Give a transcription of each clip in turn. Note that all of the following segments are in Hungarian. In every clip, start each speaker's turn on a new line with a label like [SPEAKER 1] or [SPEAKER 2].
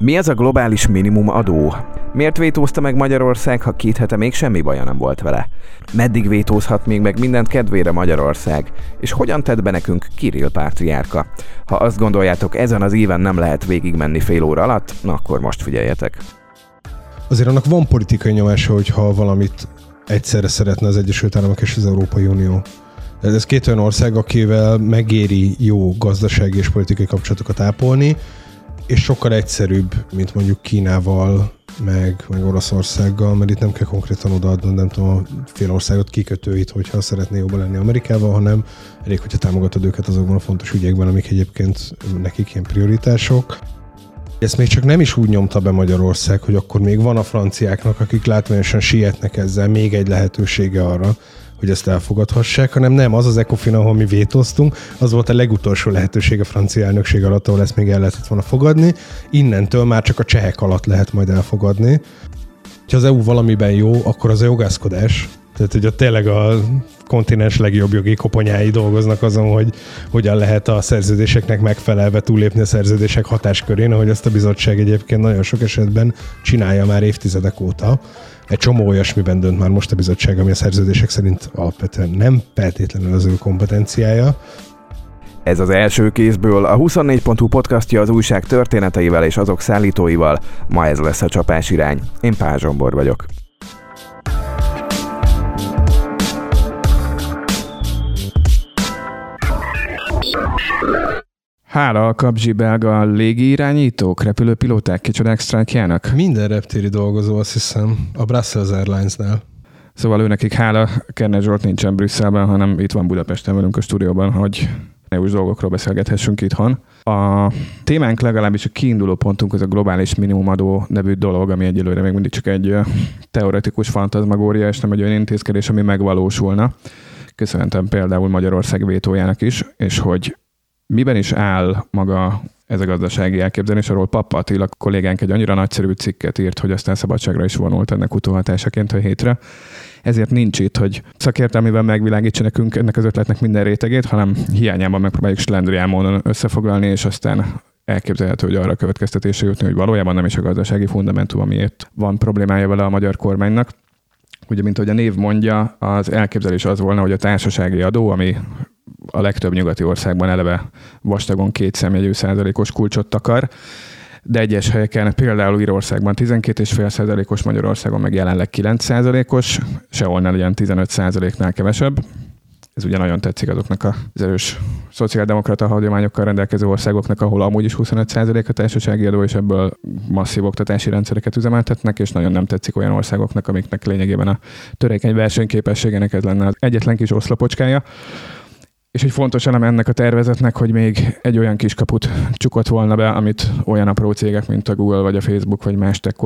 [SPEAKER 1] Mi ez a globális minimum adó? Miért vétózta meg Magyarország, ha két hete még semmi baja nem volt vele? Meddig vétózhat még meg mindent kedvére Magyarország? És hogyan tett be nekünk Kirill pátriárka? Ha azt gondoljátok, ezen az éven nem lehet végigmenni fél óra alatt, na akkor most figyeljetek.
[SPEAKER 2] Azért annak van politikai nyomása, hogyha valamit egyszerre szeretne az Egyesült Államok és az Európai Unió. Ez két olyan ország, akivel megéri jó gazdasági és politikai kapcsolatokat ápolni, és sokkal egyszerűbb, mint mondjuk Kínával, meg, meg Oroszországgal, mert itt nem kell konkrétan odaadni, nem tudom, a fél országot kikötőit, hogyha szeretné jobban lenni Amerikával, hanem elég, hogyha támogatod őket azokban a fontos ügyekben, amik egyébként nekik ilyen prioritások. Ezt még csak nem is úgy nyomta be Magyarország, hogy akkor még van a franciáknak, akik látványosan sietnek ezzel, még egy lehetősége arra, hogy ezt elfogadhassák, hanem nem, az az ECOFIN, ahol mi vétóztunk, az volt a legutolsó lehetőség a francia elnökség alatt, ahol ezt még el lehetett volna fogadni. Innentől már csak a csehek alatt lehet majd elfogadni. Ha az EU valamiben jó, akkor az a jogászkodás. Tehát, hogy ott tényleg a kontinens legjobb jogi koponyái dolgoznak azon, hogy hogyan lehet a szerződéseknek megfelelve túllépni a szerződések hatáskörén, ahogy ezt a bizottság egyébként nagyon sok esetben csinálja már évtizedek óta egy csomó olyasmiben dönt már most a bizottság, ami a szerződések szerint alapvetően nem feltétlenül az ő kompetenciája.
[SPEAKER 1] Ez az első kézből a 24.hu podcastja az újság történeteivel és azok szállítóival. Ma ez lesz a csapás irány. Én Pál Zsombor vagyok. Hála a kapzsi belga légirányítók, repülőpilóták kicsodák sztrájkjának?
[SPEAKER 2] Minden reptéri dolgozó, azt hiszem, a Brussels Airlines-nál.
[SPEAKER 1] Szóval ő nekik hála, Kerner Zsolt nincsen Brüsszelben, hanem itt van Budapesten velünk a stúdióban, hogy EU-s dolgokról beszélgethessünk itthon. A témánk legalábbis a kiinduló pontunk az a globális minimumadó nevű dolog, ami egyelőre még mindig csak egy teoretikus fantazmagória, és nem egy olyan intézkedés, ami megvalósulna. Köszönhetem például Magyarország vétójának is, és hogy miben is áll maga ez a gazdasági elképzelés, arról Pappa Attila kollégánk egy annyira nagyszerű cikket írt, hogy aztán szabadságra is vonult ennek utóhatásaként a hétre. Ezért nincs itt, hogy szakértelmivel megvilágítsa nekünk ennek az ötletnek minden rétegét, hanem hiányában megpróbáljuk slendrián módon összefoglalni, és aztán elképzelhető, hogy arra következtetésre jutni, hogy valójában nem is a gazdasági fundamentum, amiért van problémája vele a magyar kormánynak. Ugye, mint ahogy a név mondja, az elképzelés az volna, hogy a társasági adó, ami a legtöbb nyugati országban eleve vastagon két szemjegyű százalékos kulcsot takar, de egyes helyeken, például Írországban 12,5 százalékos, Magyarországon meg jelenleg 9 százalékos, sehol ne legyen 15 százaléknál kevesebb. Ez ugye nagyon tetszik azoknak az erős szociáldemokrata hagyományokkal rendelkező országoknak, ahol amúgy is 25 százalék a társasági adó, és ebből masszív oktatási rendszereket üzemeltetnek, és nagyon nem tetszik olyan országoknak, amiknek lényegében a törékeny versenyképességének ez lenne az egyetlen kis oszlopocskája. És egy fontos elem ennek a tervezetnek, hogy még egy olyan kiskaput csukott volna be, amit olyan apró cégek, mint a Google, vagy a Facebook, vagy más tech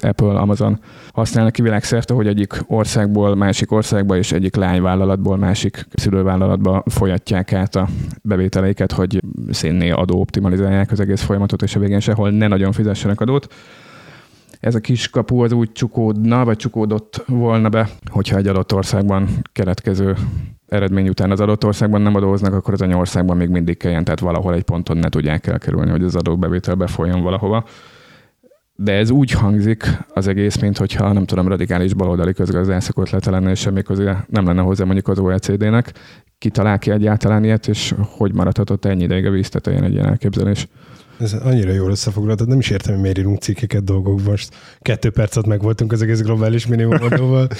[SPEAKER 1] Apple, Amazon használnak ki világszerte, hogy egyik országból másik országba és egyik lányvállalatból másik szülővállalatba folyatják át a bevételeiket, hogy szénné adó optimalizálják az egész folyamatot, és a végén sehol ne nagyon fizessenek adót. Ez a kis kapu az úgy csukódna, vagy csukódott volna be, hogyha egy adott országban keletkező eredmény után az adott országban nem adóznak, akkor az anyországban még mindig kelljen, tehát valahol egy ponton ne tudják elkerülni, hogy az adóbevétel befolyjon valahova. De ez úgy hangzik az egész, mint hogyha nem tudom, radikális baloldali közgazdászok ötlete lenne, és semmi közé nem lenne hozzá mondjuk az OECD-nek. Ki talál ki egyáltalán ilyet, és hogy maradhatott ennyi ideig a víztetején egy ilyen elképzelés?
[SPEAKER 2] Ez annyira jól összefoglaltad, nem is értem, hogy miért írunk cikkeket dolgokban. Most kettő percet meg voltunk az egész globális minimumodóval.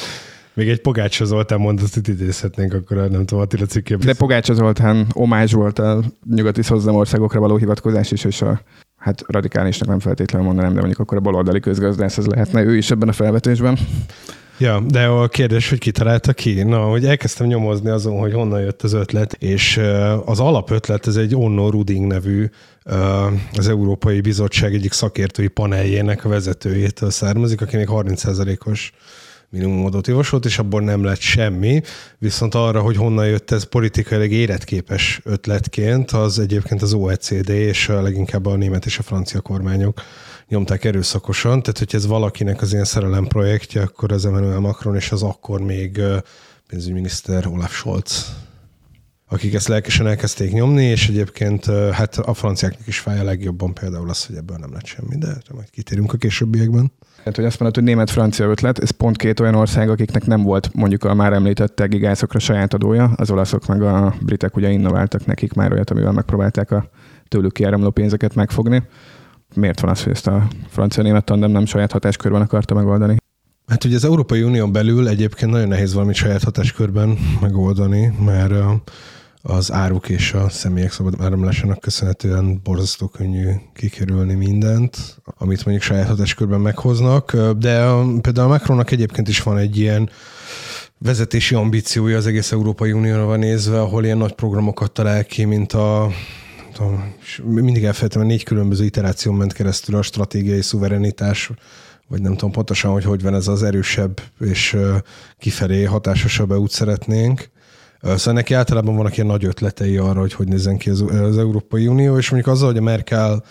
[SPEAKER 2] Még egy Pogácsa Zoltán mondatot idézhetnénk akkor, nem tudom, Attila cikkében.
[SPEAKER 1] De Pogácsa Zoltán omázs volt a nyugati országokra való hivatkozás is, és a hát radikálisnak nem feltétlenül mondanám, de mondjuk akkor a baloldali közgazdász az lehetne ő is ebben a felvetésben.
[SPEAKER 2] Ja, de a kérdés, hogy ki találta ki? Na, hogy elkezdtem nyomozni azon, hogy honnan jött az ötlet, és az alapötlet, ez egy Onno Ruding nevű, az Európai Bizottság egyik szakértői paneljének a vezetőjétől származik, akinek 30%-os minimumodot javasolt, és abból nem lett semmi. Viszont arra, hogy honnan jött ez politikailag életképes ötletként, az egyébként az OECD és leginkább a német és a francia kormányok nyomták erőszakosan. Tehát, hogy ez valakinek az ilyen szerelem projektje, akkor az Emmanuel Macron és az akkor még pénzügyminiszter Olaf Scholz akik ezt lelkesen elkezdték nyomni, és egyébként hát a franciáknak is fáj a legjobban például az, hogy ebből nem lett semmi, de majd kitérünk a későbbiekben.
[SPEAKER 1] Hát, hogy azt mondod, hogy német-francia ötlet, ez pont két olyan ország, akiknek nem volt mondjuk a már említett gigászokra saját adója, az olaszok meg a britek ugye innováltak nekik már olyat, amivel megpróbálták a tőlük kiáramló pénzeket megfogni. Miért van az, hogy ezt a francia-német tandem nem saját hatáskörben akarta megoldani?
[SPEAKER 2] Hát ugye az Európai Unión belül egyébként nagyon nehéz valamit saját hatáskörben megoldani, mert az áruk és a személyek szabad áramlásának köszönhetően borzasztó könnyű kikerülni mindent, amit mondjuk saját hatáskörben meghoznak, de például a Macronnak egyébként is van egy ilyen vezetési ambíciója az egész Európai Unióra van nézve, ahol ilyen nagy programokat talál ki, mint a mindig elfelejtem, négy különböző iteráción ment keresztül a stratégiai szuverenitás, vagy nem tudom pontosan, hogy hogy van ez az erősebb és kifelé hatásosabb út szeretnénk. Szóval neki általában vannak ilyen nagy ötletei arra, hogy hogy nézzen ki az, az Európai Unió, és mondjuk azzal, hogy a Merkel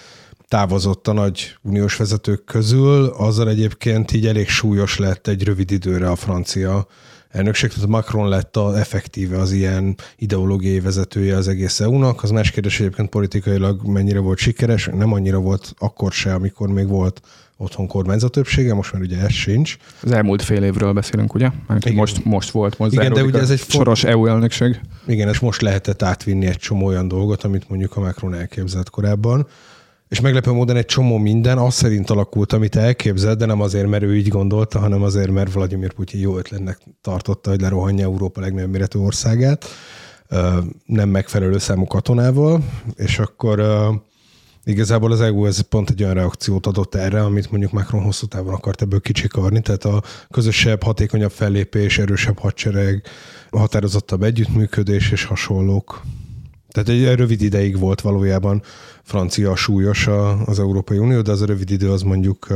[SPEAKER 2] távozott a nagy uniós vezetők közül, azzal egyébként így elég súlyos lett egy rövid időre a francia elnökség, tehát Macron lett a effektíve az ilyen ideológiai vezetője az egész EU-nak. Az más kérdés egyébként politikailag mennyire volt sikeres, nem annyira volt akkor se, amikor még volt otthon kormányzat többsége, most már ugye ez sincs.
[SPEAKER 1] Az elmúlt fél évről beszélünk, ugye? Mert most, most volt most
[SPEAKER 2] Igen, de ugye ez egy
[SPEAKER 1] soros EU elnökség.
[SPEAKER 2] Igen, és most lehetett átvinni egy csomó olyan dolgot, amit mondjuk a Macron elképzelt korábban. És meglepő módon egy csomó minden az szerint alakult, amit elképzelt, de nem azért, mert ő így gondolta, hanem azért, mert Vladimir Putyin jó ötletnek tartotta, hogy lerohanja Európa legnagyobb méretű országát, nem megfelelő számú katonával, és akkor Igazából az EU ez pont egy olyan reakciót adott erre, amit mondjuk Macron hosszú távon akart ebből kicsikarni, tehát a közösebb, hatékonyabb fellépés, erősebb hadsereg, határozottabb együttműködés és hasonlók. Tehát egy rövid ideig volt valójában francia súlyos az Európai Unió, de az a rövid idő az mondjuk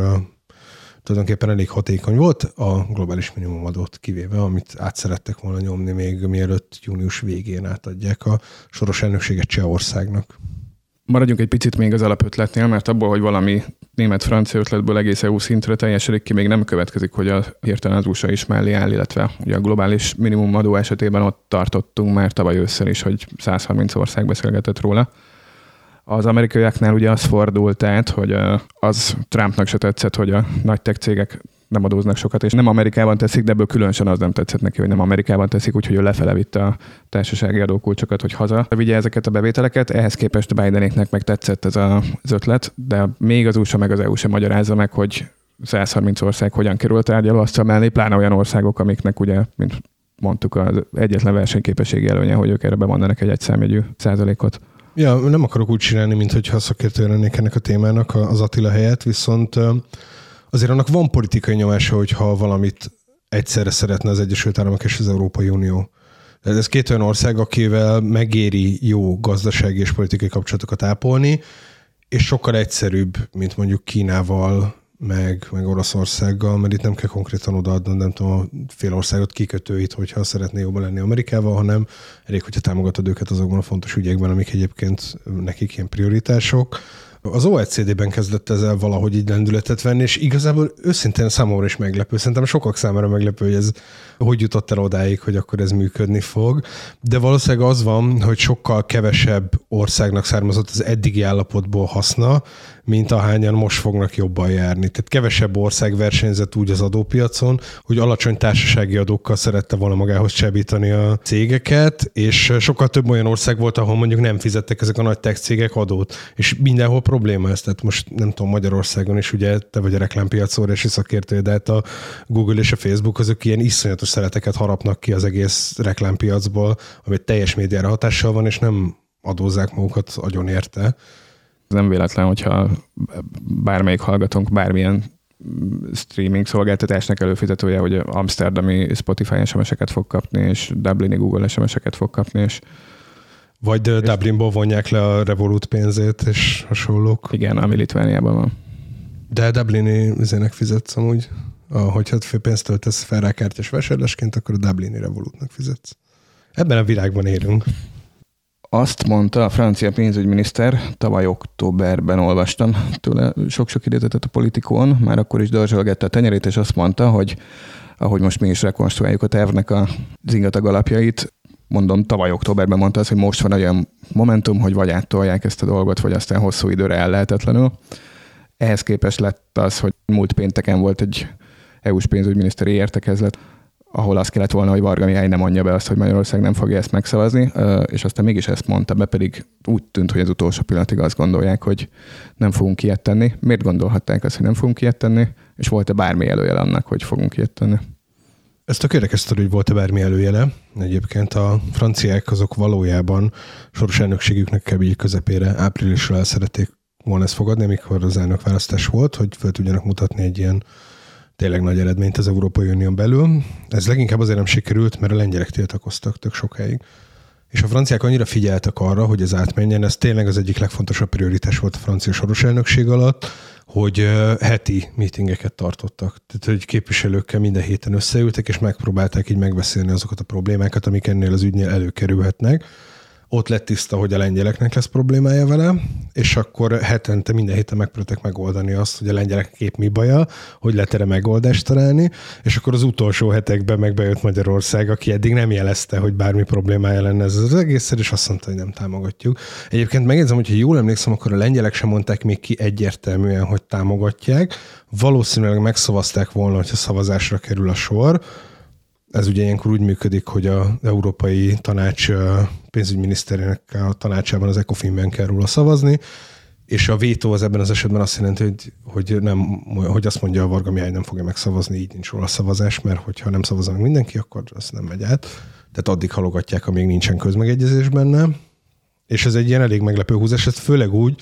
[SPEAKER 2] tulajdonképpen elég hatékony volt, a globális minimumadót kivéve, amit át szerettek volna nyomni még mielőtt június végén átadják a soros elnökséget Csehországnak.
[SPEAKER 1] Maradjunk egy picit még az alapötletnél, mert abból, hogy valami német-francia ötletből egész EU szintre teljesedik ki, még nem következik, hogy a hirtelen az USA is mellé áll, illetve ugye a globális minimum adó esetében ott tartottunk már tavaly ősszel is, hogy 130 ország beszélgetett róla. Az amerikaiaknál ugye az fordult át, hogy az Trumpnak se tetszett, hogy a nagy tech cégek nem adóznak sokat, és nem Amerikában teszik, de ebből különösen az nem tetszett neki, hogy nem Amerikában teszik, úgyhogy ő lefele vitte a társasági adókulcsokat, hogy haza vigye ezeket a bevételeket. Ehhez képest Bidenéknek meg tetszett ez a, az ötlet, de még az USA meg az EU sem magyarázza meg, hogy 130 ország hogyan került tárgyalóasztal mellé, pláne olyan országok, amiknek ugye, mint mondtuk, az egyetlen versenyképességi előnye, hogy ők erre bemondanak egy egyszámjegyű százalékot.
[SPEAKER 2] Ja, nem akarok úgy csinálni, mintha szakértő lennék ennek a témának az Attila helyett, viszont azért annak van politikai nyomása, hogyha valamit egyszerre szeretne az Egyesült Államok és az Európai Unió. Ez két olyan ország, akivel megéri jó gazdasági és politikai kapcsolatokat ápolni, és sokkal egyszerűbb, mint mondjuk Kínával, meg, meg Oroszországgal, mert itt nem kell konkrétan odaadni, nem tudom, a fél országot kikötőit, hogyha szeretné jobban lenni Amerikával, hanem elég, hogyha támogatod őket azokban a fontos ügyekben, amik egyébként nekik ilyen prioritások. Az OECD-ben kezdett ezzel valahogy így lendületet venni, és igazából őszintén számomra is meglepő. Szerintem sokak számára meglepő, hogy ez hogy jutott el odáig, hogy akkor ez működni fog. De valószínűleg az van, hogy sokkal kevesebb országnak származott az eddigi állapotból haszna, mint ahányan most fognak jobban járni. Tehát kevesebb ország versenyzett úgy az adópiacon, hogy alacsony társasági adókkal szerette volna magához csábítani a cégeket, és sokkal több olyan ország volt, ahol mondjuk nem fizettek ezek a nagy tech cégek adót. És mindenhol probléma ez. Tehát most nem tudom, Magyarországon is ugye te vagy a reklámpiac óriási szakértő, de hát a Google és a Facebook azok ilyen iszonyatos szereteket harapnak ki az egész reklámpiacból, ami teljes médiára hatással van, és nem adózzák magukat agyon érte
[SPEAKER 1] nem véletlen, hogyha bármelyik hallgatónk bármilyen streaming szolgáltatásnak előfizetője, hogy Amsterdami Spotify SMS-eket fog kapni, és Dublini Google SMS-eket fog kapni, és
[SPEAKER 2] vagy és Dublinból vonják le a Revolut pénzét, és hasonlók.
[SPEAKER 1] Igen, ami Litvániában van.
[SPEAKER 2] De Dublini üzének fizetsz amúgy. Hogyha pénzt töltesz fel rá kártyás vásárlásként, akkor a Dublini Revolutnak fizetsz. Ebben a világban élünk.
[SPEAKER 1] Azt mondta a francia pénzügyminiszter, tavaly októberben olvastam tőle sok-sok idézetet a politikón, már akkor is dörzsölgette a tenyerét, és azt mondta, hogy ahogy most mi is rekonstruáljuk a tervnek az ingatag alapjait, mondom, tavaly októberben mondta azt, hogy most van olyan momentum, hogy vagy áttolják ezt a dolgot, vagy aztán hosszú időre el lehetetlenül. Ehhez képest lett az, hogy múlt pénteken volt egy EU-s pénzügyminiszteri értekezlet, ahol azt kellett volna, hogy Varga Mihály nem mondja be azt, hogy Magyarország nem fogja ezt megszavazni, és aztán mégis ezt mondta be, pedig úgy tűnt, hogy az utolsó pillanatig azt gondolják, hogy nem fogunk ilyet tenni. Miért gondolhatták azt, hogy nem fogunk ilyet tenni, és volt-e bármi előjel annak, hogy fogunk ilyet tenni?
[SPEAKER 2] Ez tök érdekes, hogy volt-e bármi előjele. Egyébként a franciák azok valójában soros elnökségüknek kell közepére áprilisra el szerették volna ezt fogadni, amikor az elnök választás volt, hogy fel tudjanak mutatni egy ilyen tényleg nagy eredményt az Európai Unión belül. Ez leginkább azért nem sikerült, mert a lengyelek tiltakoztak tök sokáig. És a franciák annyira figyeltek arra, hogy ez átmenjen, ez tényleg az egyik legfontosabb prioritás volt a francia soros elnökség alatt, hogy heti meetingeket tartottak. Tehát, hogy képviselőkkel minden héten összeültek, és megpróbálták így megbeszélni azokat a problémákat, amik ennél az ügynél előkerülhetnek ott lett tiszta, hogy a lengyeleknek lesz problémája vele, és akkor hetente, minden héten megpróbáltak megoldani azt, hogy a lengyelek kép mi baja, hogy lehet erre megoldást találni, és akkor az utolsó hetekben megbejött Magyarország, aki eddig nem jelezte, hogy bármi problémája lenne ez az egész, és azt mondta, hogy nem támogatjuk. Egyébként megjegyzem, hogy ha jól emlékszem, akkor a lengyelek sem mondták még ki egyértelműen, hogy támogatják. Valószínűleg megszavazták volna, hogyha szavazásra kerül a sor, ez ugye ilyenkor úgy működik, hogy az Európai Tanács pénzügyminiszterének a tanácsában az ECOFIN-ben kell róla szavazni, és a vétó az ebben az esetben azt jelenti, hogy, hogy, nem, hogy azt mondja a Varga Mihály nem fogja megszavazni, így nincs róla szavazás, mert hogyha nem szavazza meg mindenki, akkor az nem megy át. Tehát addig halogatják, amíg nincsen közmegegyezés benne. És ez egy ilyen elég meglepő húzás, ez főleg úgy,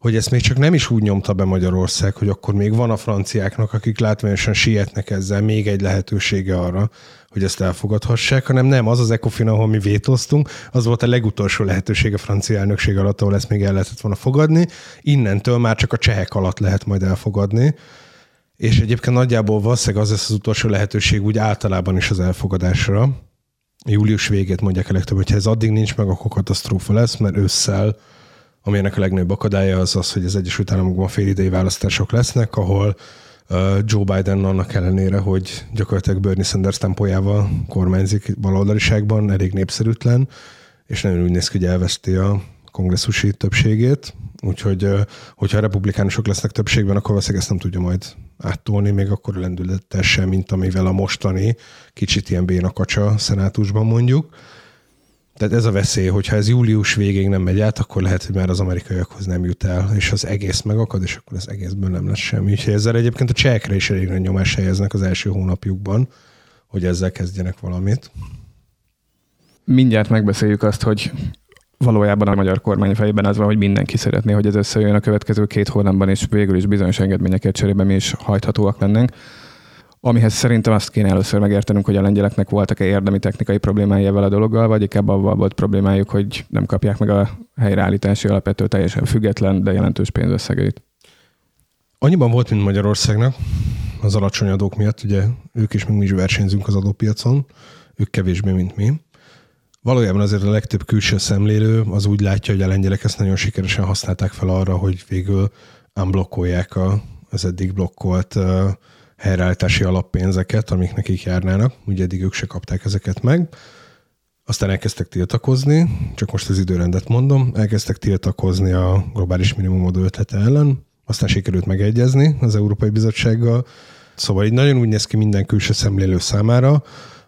[SPEAKER 2] hogy ezt még csak nem is úgy nyomta be Magyarország, hogy akkor még van a franciáknak, akik látványosan sietnek ezzel, még egy lehetősége arra, hogy ezt elfogadhassák, hanem nem, az az ECOFIN, ahol mi vétóztunk, az volt a legutolsó lehetőség a francia elnökség alatt, ahol ezt még el lehetett volna fogadni. Innentől már csak a csehek alatt lehet majd elfogadni. És egyébként nagyjából valószínűleg az lesz az utolsó lehetőség úgy általában is az elfogadásra. Július végét mondják a legtöbb, hogyha ez addig nincs meg, akkor katasztrófa lesz, mert ősszel ami ennek a legnagyobb akadálya az az, hogy az Egyesült Államokban félidei választások lesznek, ahol Joe Biden annak ellenére, hogy gyakorlatilag Bernie Sanders tempójával kormányzik baloldaliságban, elég népszerűtlen, és nagyon úgy néz ki, hogy elveszti a kongresszusi többségét, úgyhogy hogyha a republikánusok lesznek többségben, akkor valószínűleg ezt nem tudja majd áttolni, még akkor lendülettel sem, mint amivel a mostani kicsit ilyen béna kacsa szenátusban mondjuk. Tehát ez a veszély, hogyha ez július végéig nem megy át, akkor lehet, hogy már az amerikaiakhoz nem jut el, és az egész megakad, és akkor az egészből nem lesz semmi. Úgyhogy ezzel egyébként a csehekre is elég nagy nyomás helyeznek az első hónapjukban, hogy ezzel kezdjenek valamit.
[SPEAKER 1] Mindjárt megbeszéljük azt, hogy valójában a magyar kormány fejében az van, hogy mindenki szeretné, hogy ez összejön a következő két hónapban, és végül is bizonyos engedményeket cserébe mi is hajthatóak lennénk amihez szerintem azt kéne először megértenünk, hogy a lengyeleknek voltak-e érdemi technikai problémái ezzel a dologgal, vagy inkább avval volt problémájuk, hogy nem kapják meg a helyreállítási alapvető teljesen független, de jelentős pénzösszegeit.
[SPEAKER 2] Annyiban volt, mint Magyarországnak, az alacsony adók miatt, ugye ők is, meg mi is versenyzünk az adópiacon, ők kevésbé, mint mi. Valójában azért a legtöbb külső szemlélő az úgy látja, hogy a lengyelek ezt nagyon sikeresen használták fel arra, hogy végül unblokkolják a, az eddig blokkolt helyreállítási alappénzeket, amik nekik járnának, ugye eddig ők se kapták ezeket meg. Aztán elkezdtek tiltakozni, csak most az időrendet mondom, elkezdtek tiltakozni a globális minimum ötlete ellen, aztán sikerült megegyezni az Európai Bizottsággal. Szóval így nagyon úgy néz ki minden külső szemlélő számára,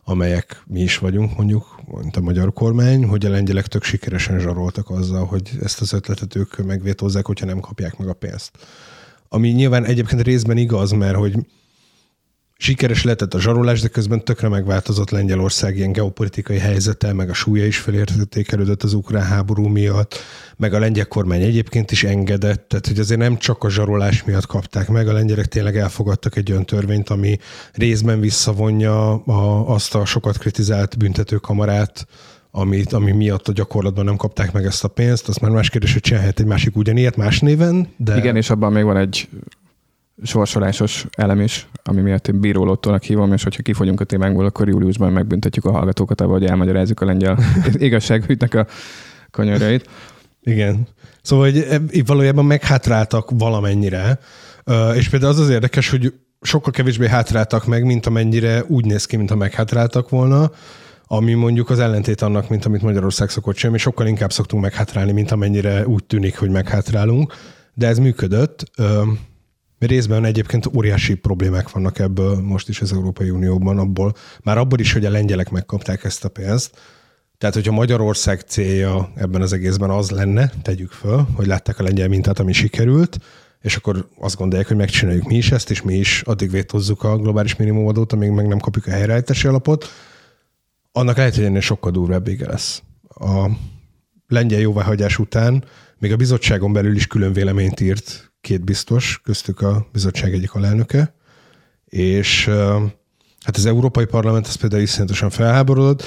[SPEAKER 2] amelyek mi is vagyunk, mondjuk, mint a magyar kormány, hogy a lengyelek tök sikeresen zsaroltak azzal, hogy ezt az ötletet ők megvétózzák, hogyha nem kapják meg a pénzt. Ami nyilván egyébként részben igaz, mert hogy Sikeres lehetett a zsarolás, de közben tökre megváltozott Lengyelország ilyen geopolitikai helyzete, meg a súlya is felértékelődött az ukrán háború miatt, meg a lengyel kormány egyébként is engedett, tehát hogy azért nem csak a zsarolás miatt kapták meg, a lengyelek tényleg elfogadtak egy olyan törvényt, ami részben visszavonja a, azt a sokat kritizált büntetőkamarát, amit, ami miatt a gyakorlatban nem kapták meg ezt a pénzt, az már más kérdés, hogy csinálhat egy másik ugyanilyet más néven, de...
[SPEAKER 1] Igen, és abban még van egy sorsolásos elem is, ami miatt én bírólóttónak hívom, és hogyha kifogyunk a témánkból, akkor júliusban megbüntetjük a hallgatókat, ahogy elmagyarázzuk a lengyel igazságügynek a kanyarait.
[SPEAKER 2] Igen. Szóval hogy valójában meghátráltak valamennyire, és például az az érdekes, hogy sokkal kevésbé hátráltak meg, mint amennyire úgy néz ki, mintha meghátráltak volna, ami mondjuk az ellentét annak, mint amit Magyarország szokott sem, és sokkal inkább szoktunk meghátrálni, mint amennyire úgy tűnik, hogy meghátrálunk, de ez működött. Részben egyébként óriási problémák vannak ebből most is az Európai Unióban, abból, már abból is, hogy a lengyelek megkapták ezt a pénzt. Tehát, hogyha Magyarország célja ebben az egészben az lenne, tegyük föl, hogy látták a lengyel mintát, ami sikerült, és akkor azt gondolják, hogy megcsináljuk mi is ezt, és mi is addig vétozzuk a globális minimumadót, amíg meg nem kapjuk a helyreállítási alapot, annak lehet, hogy ennél sokkal durvább vége lesz. A lengyel jóváhagyás után még a bizottságon belül is külön véleményt írt két biztos, köztük a bizottság egyik alelnöke, és hát az Európai Parlament az például iszonyatosan felháborodott.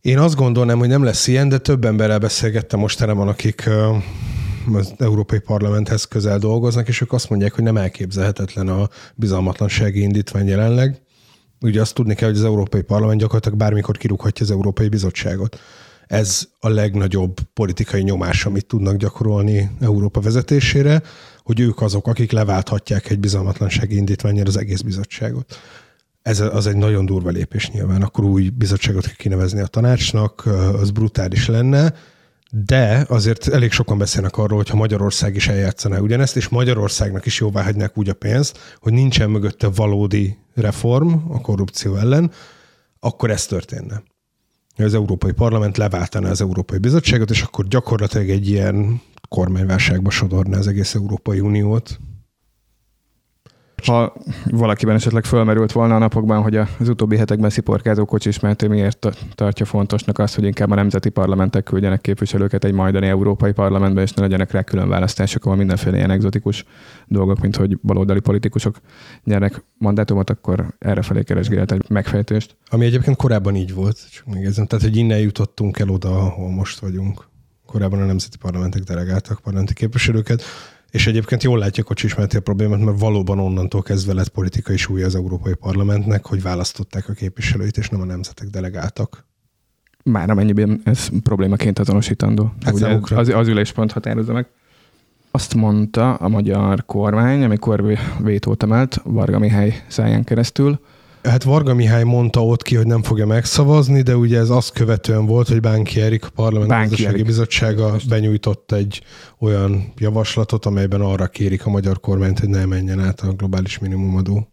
[SPEAKER 2] Én azt gondolnám, hogy nem lesz ilyen, de több emberrel beszélgettem mostanában, akik az Európai Parlamenthez közel dolgoznak, és ők azt mondják, hogy nem elképzelhetetlen a bizalmatlansági indítvány jelenleg. Ugye azt tudni kell, hogy az Európai Parlament gyakorlatilag bármikor kirúghatja az Európai Bizottságot. Ez a legnagyobb politikai nyomás, amit tudnak gyakorolni Európa vezetésére, hogy ők azok, akik leválthatják egy bizalmatlansági indítványra az egész bizottságot. Ez az egy nagyon durva lépés nyilván. Akkor új bizottságot kell kinevezni a tanácsnak, az brutális lenne, de azért elég sokan beszélnek arról, hogy ha Magyarország is eljátszaná ugyanezt, és Magyarországnak is jóvá hagynák úgy a pénzt, hogy nincsen mögötte valódi reform a korrupció ellen, akkor ez történne. Az Európai Parlament leváltaná az Európai Bizottságot, és akkor gyakorlatilag egy ilyen kormányválságba sodorná az egész Európai Uniót.
[SPEAKER 1] Ha valakiben esetleg fölmerült volna a napokban, hogy az utóbbi hetekben sziporkázó kocsismertő miért tartja fontosnak azt, hogy inkább a nemzeti parlamentek küldjenek képviselőket egy majdani európai parlamentbe, és ne legyenek rá külön választások, ahol mindenféle ilyen egzotikus dolgok, mint hogy baloldali politikusok nyernek mandátumot, akkor erre felé keresgélt egy megfejtést.
[SPEAKER 2] Ami egyébként korábban így volt, csak még ezen. Tehát, hogy innen jutottunk el oda, ahol most vagyunk. Korábban a nemzeti parlamentek delegáltak parlamenti képviselőket és egyébként jól látjuk, hogy ismerti a problémát, mert valóban onnantól kezdve lett politikai súlya az Európai Parlamentnek, hogy választották a képviselőit, és nem a nemzetek delegáltak.
[SPEAKER 1] Már amennyiben ez problémaként azonosítandó. Hát Ugye az, az üléspont határozza meg. Azt mondta a magyar kormány, amikor vétót emelt Varga Mihály száján keresztül,
[SPEAKER 2] Hát Varga Mihály mondta ott ki, hogy nem fogja megszavazni, de ugye ez azt követően volt, hogy Bánki Erik, a Parlament Gazdasági Bizottsága benyújtott egy olyan javaslatot, amelyben arra kérik a magyar kormányt, hogy ne menjen át a globális minimumadó.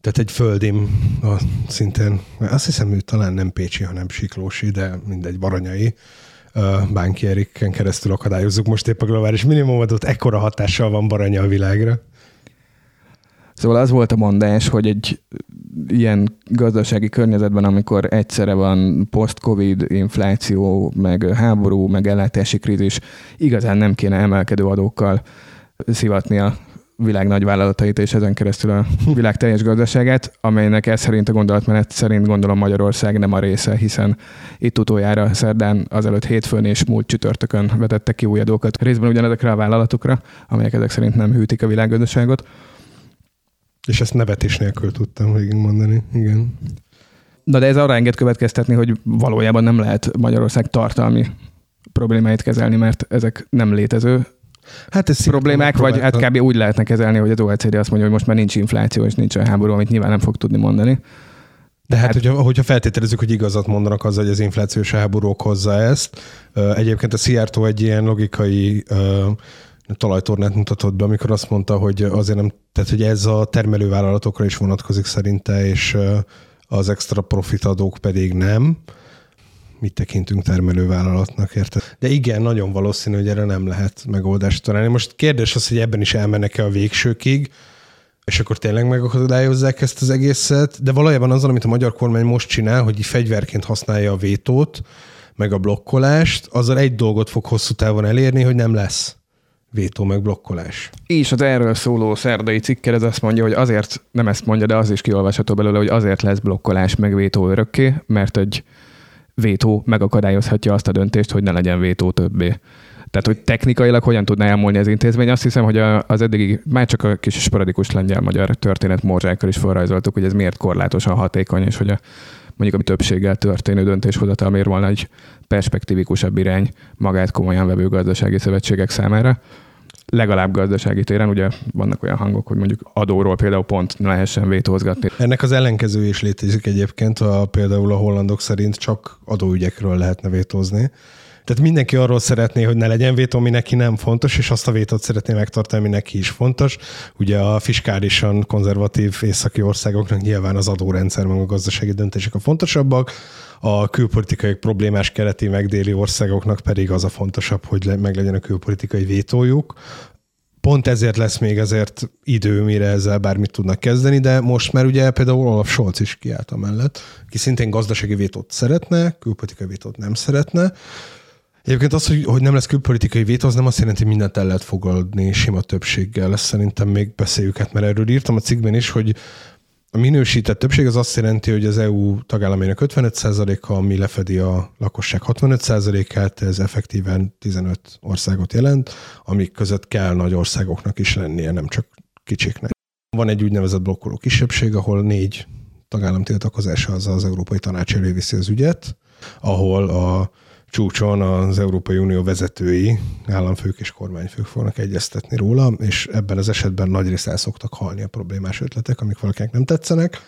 [SPEAKER 2] Tehát egy földim, a, szintén, azt hiszem, ő talán nem Pécsi, hanem Siklósi, de mindegy, Baranyai, Bánki Eriken keresztül akadályozzuk most épp a globális minimumadót, ekkora hatással van Baranya a világra.
[SPEAKER 1] Szóval az volt a mondás, hogy egy ilyen gazdasági környezetben, amikor egyszerre van post-covid infláció, meg háború, meg ellátási krízis, igazán nem kéne emelkedő adókkal szivatni a világ nagy vállalatait, és ezen keresztül a világ teljes gazdaságát, amelynek ez szerint a gondolatmenet szerint gondolom Magyarország nem a része, hiszen itt utoljára szerdán azelőtt hétfőn és múlt csütörtökön vetettek ki új adókat, részben ugyanezekre a vállalatokra, amelyek ezek szerint nem hűtik a világgazdaságot.
[SPEAKER 2] És ezt nevetés nélkül tudtam mondani, igen.
[SPEAKER 1] Na de ez arra enged következtetni, hogy valójában nem lehet Magyarország tartalmi problémáit kezelni, mert ezek nem létező hát ez problémák, vagy hát kb. úgy lehetne kezelni, hogy az OECD azt mondja, hogy most már nincs infláció és nincs a háború, amit nyilván nem fog tudni mondani.
[SPEAKER 2] De hát, hát hogyha, hogyha feltételezzük, hogy igazat mondanak azzal, hogy az inflációs háború okozza ezt, egyébként a Szijjártó egy ilyen logikai talajtornát mutatott be, amikor azt mondta, hogy azért nem, tehát hogy ez a termelővállalatokra is vonatkozik szerinte, és az extra profit adók pedig nem. Mit tekintünk termelővállalatnak, érted? De igen, nagyon valószínű, hogy erre nem lehet megoldást találni. Most kérdés az, hogy ebben is elmennek-e a végsőkig, és akkor tényleg megakadályozzák ezt az egészet, de valójában az, amit a magyar kormány most csinál, hogy fegyverként használja a vétót, meg a blokkolást, azzal egy dolgot fog hosszú távon elérni, hogy nem lesz vétó meg blokkolás.
[SPEAKER 1] És az erről szóló szerdai cikker ez azt mondja, hogy azért, nem ezt mondja, de az is kiolvasható belőle, hogy azért lesz blokkolás meg vétó örökké, mert egy vétó megakadályozhatja azt a döntést, hogy ne legyen vétó többé. Tehát, hogy technikailag hogyan tudná elmúlni az intézmény, azt hiszem, hogy az eddigi, már csak a kis sporadikus lengyel-magyar történet morzsákkal is felrajzoltuk, hogy ez miért korlátosan hatékony, és hogy a, mondjuk a többséggel történő döntéshozatal miért volna egy perspektívikusabb irány magát komolyan vevő gazdasági szövetségek számára. legalább gazdasági téren. Ugye vannak olyan hangok, hogy mondjuk adóról például pont lehessen vétózgatni.
[SPEAKER 2] Ennek az ellenkező is létezik egyébként, a, például a hollandok szerint csak adóügyekről lehetne vétózni. Tehát mindenki arról szeretné, hogy ne legyen vétó, ami neki nem fontos, és azt a vétót szeretné megtartani, ami neki is fontos. Ugye a fiskálisan konzervatív északi országoknak nyilván az adórendszer, meg a gazdasági döntések a fontosabbak, a külpolitikai problémás keleti meg déli országoknak pedig az a fontosabb, hogy meg legyen a külpolitikai vétójuk. Pont ezért lesz még azért idő, mire ezzel bármit tudnak kezdeni, de most már ugye például Olaf Scholz is kiállt mellett, ki szintén gazdasági vétót szeretne, külpolitikai vétót nem szeretne, Egyébként az, hogy, hogy nem lesz külpolitikai vétó, az nem azt jelenti, hogy mindent el lehet fogadni sima többséggel. Ezt szerintem még beszéljük át, mert erről írtam a cikkben is, hogy a minősített többség az azt jelenti, hogy az EU tagállamének 55%-a, ami lefedi a lakosság 65%-át, ez effektíven 15 országot jelent, amik között kell nagy országoknak is lennie, nem csak kicsiknek. Van egy úgynevezett blokkoló kisebbség, ahol négy tagállam tiltakozása az az Európai Tanács elé az ügyet, ahol a csúcson az Európai Unió vezetői, államfők és kormányfők fognak egyeztetni róla, és ebben az esetben nagyrészt el szoktak halni a problémás ötletek, amik valakinek nem tetszenek.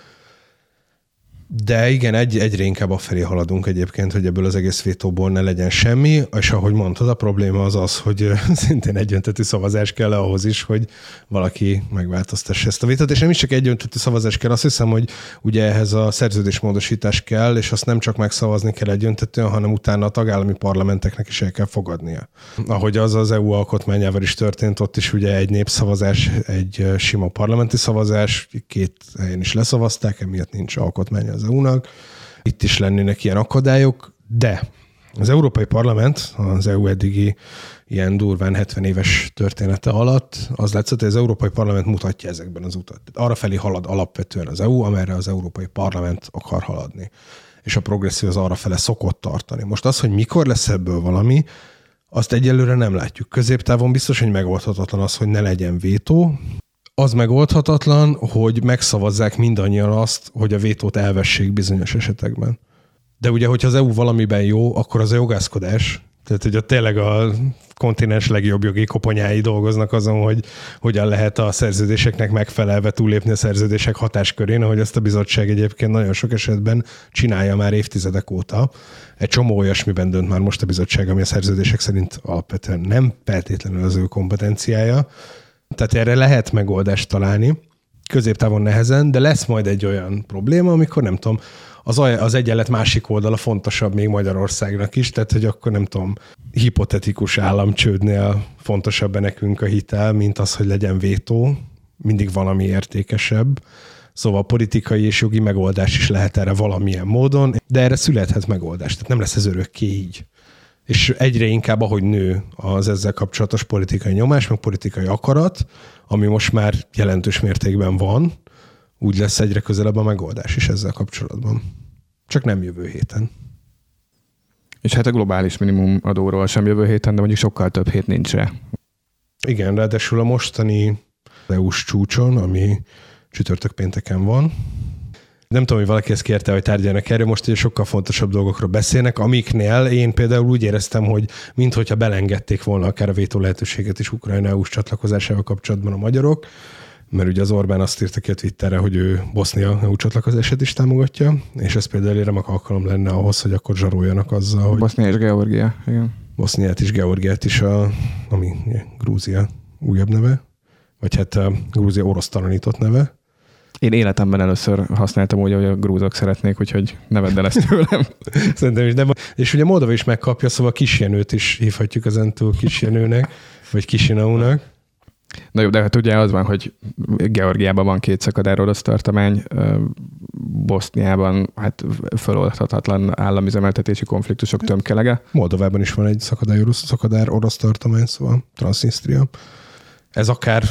[SPEAKER 2] De igen, egy, egyre inkább afelé haladunk egyébként, hogy ebből az egész vétóból ne legyen semmi, és ahogy mondtad, a probléma az az, hogy szintén egyöntetű szavazás kell ahhoz is, hogy valaki megváltoztassa ezt a vétót, és nem is csak egyöntetű szavazás kell, azt hiszem, hogy ugye ehhez a szerződésmódosítás kell, és azt nem csak megszavazni kell egyöntetően, hanem utána a tagállami parlamenteknek is el kell fogadnia. Ahogy az az EU alkotmányával is történt, ott is ugye egy népszavazás, egy sima parlamenti szavazás, két helyen is leszavazták, emiatt nincs alkotmány az EU-nak. Itt is lennének ilyen akadályok, de az Európai Parlament az EU eddigi ilyen durván 70 éves története alatt az látszott, hogy az Európai Parlament mutatja ezekben az utat. Arra felé halad alapvetően az EU, amerre az Európai Parlament akar haladni. És a progresszió az arra fele szokott tartani. Most az, hogy mikor lesz ebből valami, azt egyelőre nem látjuk. Középtávon biztos, hogy megoldhatatlan az, hogy ne legyen vétó, az megoldhatatlan, hogy megszavazzák mindannyian azt, hogy a vétót elvessék bizonyos esetekben. De ugye, hogyha az EU valamiben jó, akkor az a jogászkodás, tehát hogy ott tényleg a kontinens legjobb jogi koponyái dolgoznak azon, hogy hogyan lehet a szerződéseknek megfelelve túlépni a szerződések hatáskörén, ahogy ezt a bizottság egyébként nagyon sok esetben csinálja már évtizedek óta. Egy csomó olyasmiben dönt már most a bizottság, ami a szerződések szerint alapvetően nem feltétlenül az ő kompetenciája, tehát erre lehet megoldást találni, középtávon nehezen, de lesz majd egy olyan probléma, amikor nem tudom, az, az egyenlet másik oldala fontosabb még Magyarországnak is, tehát hogy akkor nem tudom, hipotetikus államcsődnél fontosabb nekünk a hitel, mint az, hogy legyen vétó, mindig valami értékesebb. Szóval politikai és jogi megoldás is lehet erre valamilyen módon, de erre születhet megoldás, tehát nem lesz ez örökké így és egyre inkább, ahogy nő az ezzel kapcsolatos politikai nyomás, meg politikai akarat, ami most már jelentős mértékben van, úgy lesz egyre közelebb a megoldás is ezzel kapcsolatban. Csak nem jövő héten.
[SPEAKER 1] És hát a globális minimum adóról sem jövő héten, de mondjuk sokkal több hét nincs rá.
[SPEAKER 2] Igen, ráadásul a mostani EU-s csúcson, ami csütörtök pénteken van, nem tudom, hogy valaki ezt kérte, hogy tárgyaljanak erről, most ugye sokkal fontosabb dolgokról beszélnek, amiknél én például úgy éreztem, hogy minthogyha belengedték volna akár a vétó lehetőséget is Ukrajna EU-s csatlakozásával kapcsolatban a magyarok, mert ugye az Orbán azt írta ki a Twitterre, hogy ő Bosznia EU csatlakozását is támogatja, és ez például remek alkalom lenne ahhoz, hogy akkor zsaroljanak azzal, hogy...
[SPEAKER 1] Bosznia és Georgia, igen.
[SPEAKER 2] Boszniát is, Georgiát is, a, ami Grúzia újabb neve, vagy hát a Grúzia orosz talanított neve,
[SPEAKER 1] én életemben először használtam úgy, hogy a grúzok szeretnék, úgyhogy ne vedd el ezt tőlem.
[SPEAKER 2] Szerintem is, de és ugye Moldova is megkapja, szóval Kisjenőt is hívhatjuk ezentúl Kisjenőnek, vagy Kisinaunak.
[SPEAKER 1] Na jó, de hát ugye az van, hogy Georgiában van két szakadár orosz tartomány, Boszniában hát föloldhatatlan államizemeltetési konfliktusok tömkelege.
[SPEAKER 2] Moldovában is van egy szakadár orosz, szakadár orosz tartomány, szóval Transnistria. Ez akár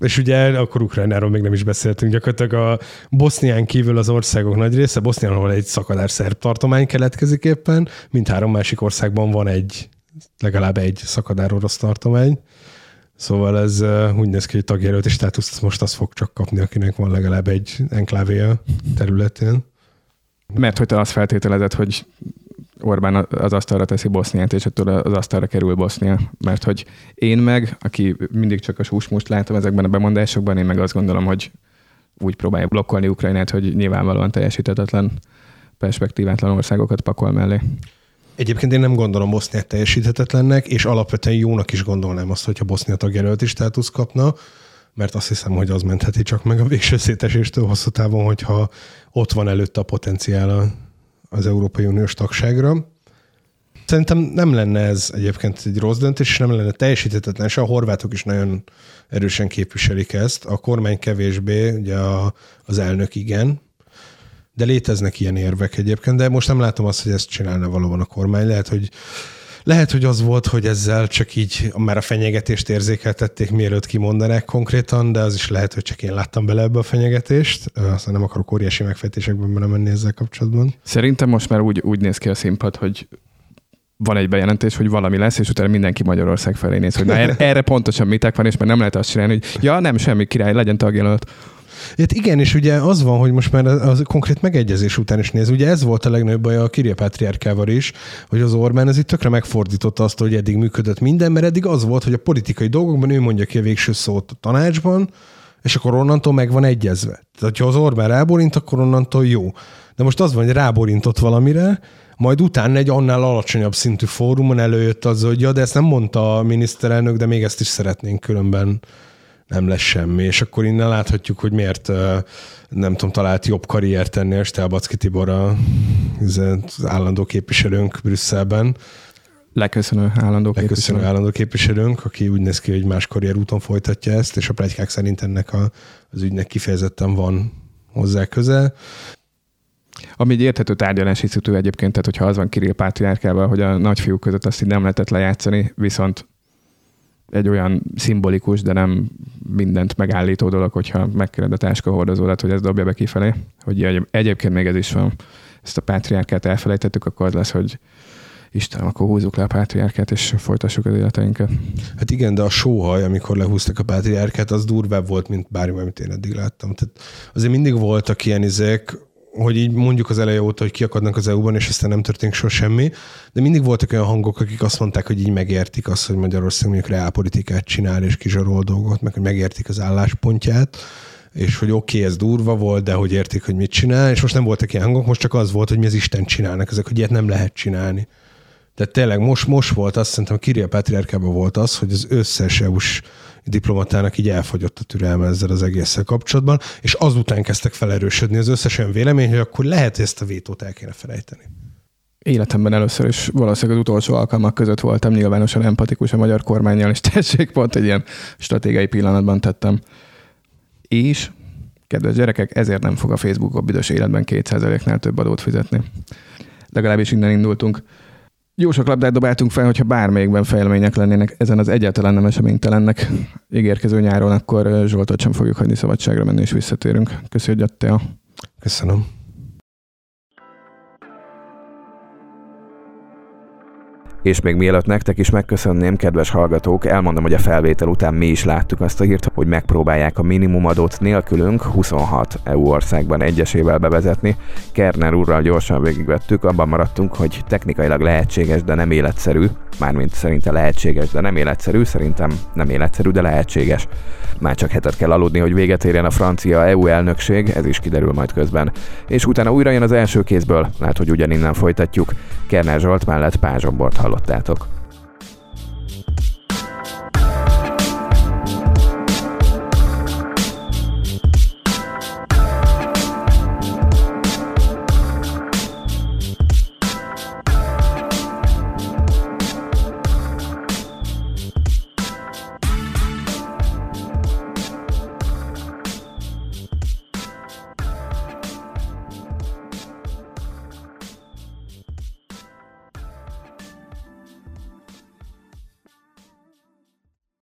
[SPEAKER 2] és ugye akkor Ukrajnáról még nem is beszéltünk, gyakorlatilag a Bosznián kívül az országok nagy része, Bosznián, ahol egy szakadár szerb tartomány keletkezik éppen, mint három másik országban van egy, legalább egy szakadár orosz tartomány. Szóval ez úgy néz ki, hogy tagjelölti státuszt most az fog csak kapni, akinek van legalább egy enklávéja területén.
[SPEAKER 1] Mert hogy te azt feltételezed, hogy Orbán az asztalra teszi Boszniát, és ettől az asztalra kerül Bosznia. Mert hogy én meg, aki mindig csak a súsmust látom ezekben a bemondásokban, én meg azt gondolom, hogy úgy próbálja blokkolni Ukrajnát, hogy nyilvánvalóan teljesíthetetlen perspektívátlan országokat pakol mellé.
[SPEAKER 2] Egyébként én nem gondolom Boszniát teljesíthetetlennek, és alapvetően jónak is gondolnám azt, hogyha Bosznia tagjelölti státusz kapna, mert azt hiszem, hogy az mentheti csak meg a végső széteséstől hosszú távon, hogyha ott van előtte a potenciál az Európai Uniós tagságra. Szerintem nem lenne ez egyébként egy rossz döntés, és nem lenne teljesíthetetlen, és a horvátok is nagyon erősen képviselik ezt. A kormány kevésbé, ugye a, az elnök igen, de léteznek ilyen érvek egyébként, de most nem látom azt, hogy ezt csinálna valóban a kormány. Lehet, hogy lehet, hogy az volt, hogy ezzel csak így már a fenyegetést érzékeltették, mielőtt kimondanák konkrétan, de az is lehet, hogy csak én láttam bele ebbe a fenyegetést. Aztán nem akarok óriási megfejtésekben bele menni ezzel kapcsolatban.
[SPEAKER 1] Szerintem most már úgy, úgy néz ki a színpad, hogy van egy bejelentés, hogy valami lesz, és utána mindenki Magyarország felé néz, hogy na erre, erre pontosan mitek van, és már nem lehet azt csinálni, hogy ja, nem, semmi király, legyen tagjelölt.
[SPEAKER 2] Hát igen, és ugye az van, hogy most már az konkrét megegyezés után is néz. Ugye ez volt a legnagyobb baj a Kiria Patriárkával is, hogy az Orbán ez itt tökre megfordította azt, hogy eddig működött minden, mert eddig az volt, hogy a politikai dolgokban ő mondja ki a végső szót a tanácsban, és akkor onnantól meg van egyezve. Tehát, ha az Orbán ráborint, akkor onnantól jó. De most az van, hogy ráborintott valamire, majd utána egy annál alacsonyabb szintű fórumon előjött az, hogy ja, de ezt nem mondta a miniszterelnök, de még ezt is szeretnénk különben nem lesz semmi. És akkor innen láthatjuk, hogy miért nem tudom, talált jobb karriert tenni a Stelbacki Tibor az állandó képviselőnk Brüsszelben.
[SPEAKER 1] Leköszönő állandó
[SPEAKER 2] Leköszönő képviselő. állandó képviselőnk, aki úgy néz ki, hogy más karrierúton folytatja ezt, és a plegykák szerint ennek a, az ügynek kifejezetten van hozzá köze.
[SPEAKER 1] Ami egy érthető tárgyalási szitű egyébként, tehát hogyha az van Kirill Pátriárkával, hogy a nagyfiúk között azt így nem lehetett lejátszani, viszont egy olyan szimbolikus, de nem mindent megállító dolog, hogyha megkéred a táska hordozódat, hogy ez dobja be kifelé. Hogy egyébként még ez is van. Ezt a pátriárkát elfelejtettük, akkor az lesz, hogy Istenem, akkor húzzuk le a pátriárkát, és folytassuk az életeinket.
[SPEAKER 2] Hát igen, de a sóhaj, amikor lehúztak a pátriárkát, az durvább volt, mint bármi, amit én eddig láttam. Tehát azért mindig voltak ilyen izék, hogy így mondjuk az eleje óta, hogy kiakadnak az EU-ban, és aztán nem történik soha semmi, de mindig voltak olyan hangok, akik azt mondták, hogy így megértik azt, hogy Magyarország mondjuk reálpolitikát csinál, és kizsarol dolgot, meg hogy megértik az álláspontját, és hogy oké, okay, ez durva volt, de hogy értik, hogy mit csinál, és most nem voltak ilyen hangok, most csak az volt, hogy mi az Isten csinálnak ezek, hogy ilyet nem lehet csinálni. Tehát tényleg most, most volt azt, szerintem a Kiria Patriárkában volt az, hogy az összes EU-s diplomatának így elfogyott a türelme ezzel az egésszel kapcsolatban, és azután kezdtek felerősödni az összes olyan vélemény, hogy akkor lehet, ezt a vétót el kéne felejteni.
[SPEAKER 1] Életemben először is valószínűleg az utolsó alkalmak között voltam nyilvánosan empatikus a magyar kormányjal, és tessék, pont egy ilyen stratégiai pillanatban tettem. És, kedves gyerekek, ezért nem fog a Facebook a büdös életben 2%-nál több adót fizetni. Legalábbis innen indultunk. Jó sok labdát dobáltunk fel, hogyha bármelyikben fejlemények lennének ezen az egyáltalán nem eseménytelennek ígérkező nyáron, akkor Zsoltot sem fogjuk hagyni szabadságra menni, és visszatérünk. Köszönjük, hogy jöttél.
[SPEAKER 2] Köszönöm.
[SPEAKER 3] És még mielőtt nektek is megköszönném, kedves hallgatók, elmondom, hogy a felvétel után mi is láttuk azt a hírt, hogy megpróbálják a minimumadót nélkülünk 26 EU országban egyesével bevezetni. Kerner úrral gyorsan végigvettük, abban maradtunk, hogy technikailag lehetséges, de nem életszerű. Mármint szerinte lehetséges, de nem életszerű, szerintem nem életszerű, de lehetséges. Már csak hetet kell aludni, hogy véget érjen a francia EU elnökség, ez is kiderül majd közben. És utána újra jön az első kézből, lehet, hogy ugyaninnen folytatjuk. Kerner Zsolt mellett Pázsombort hallottátok.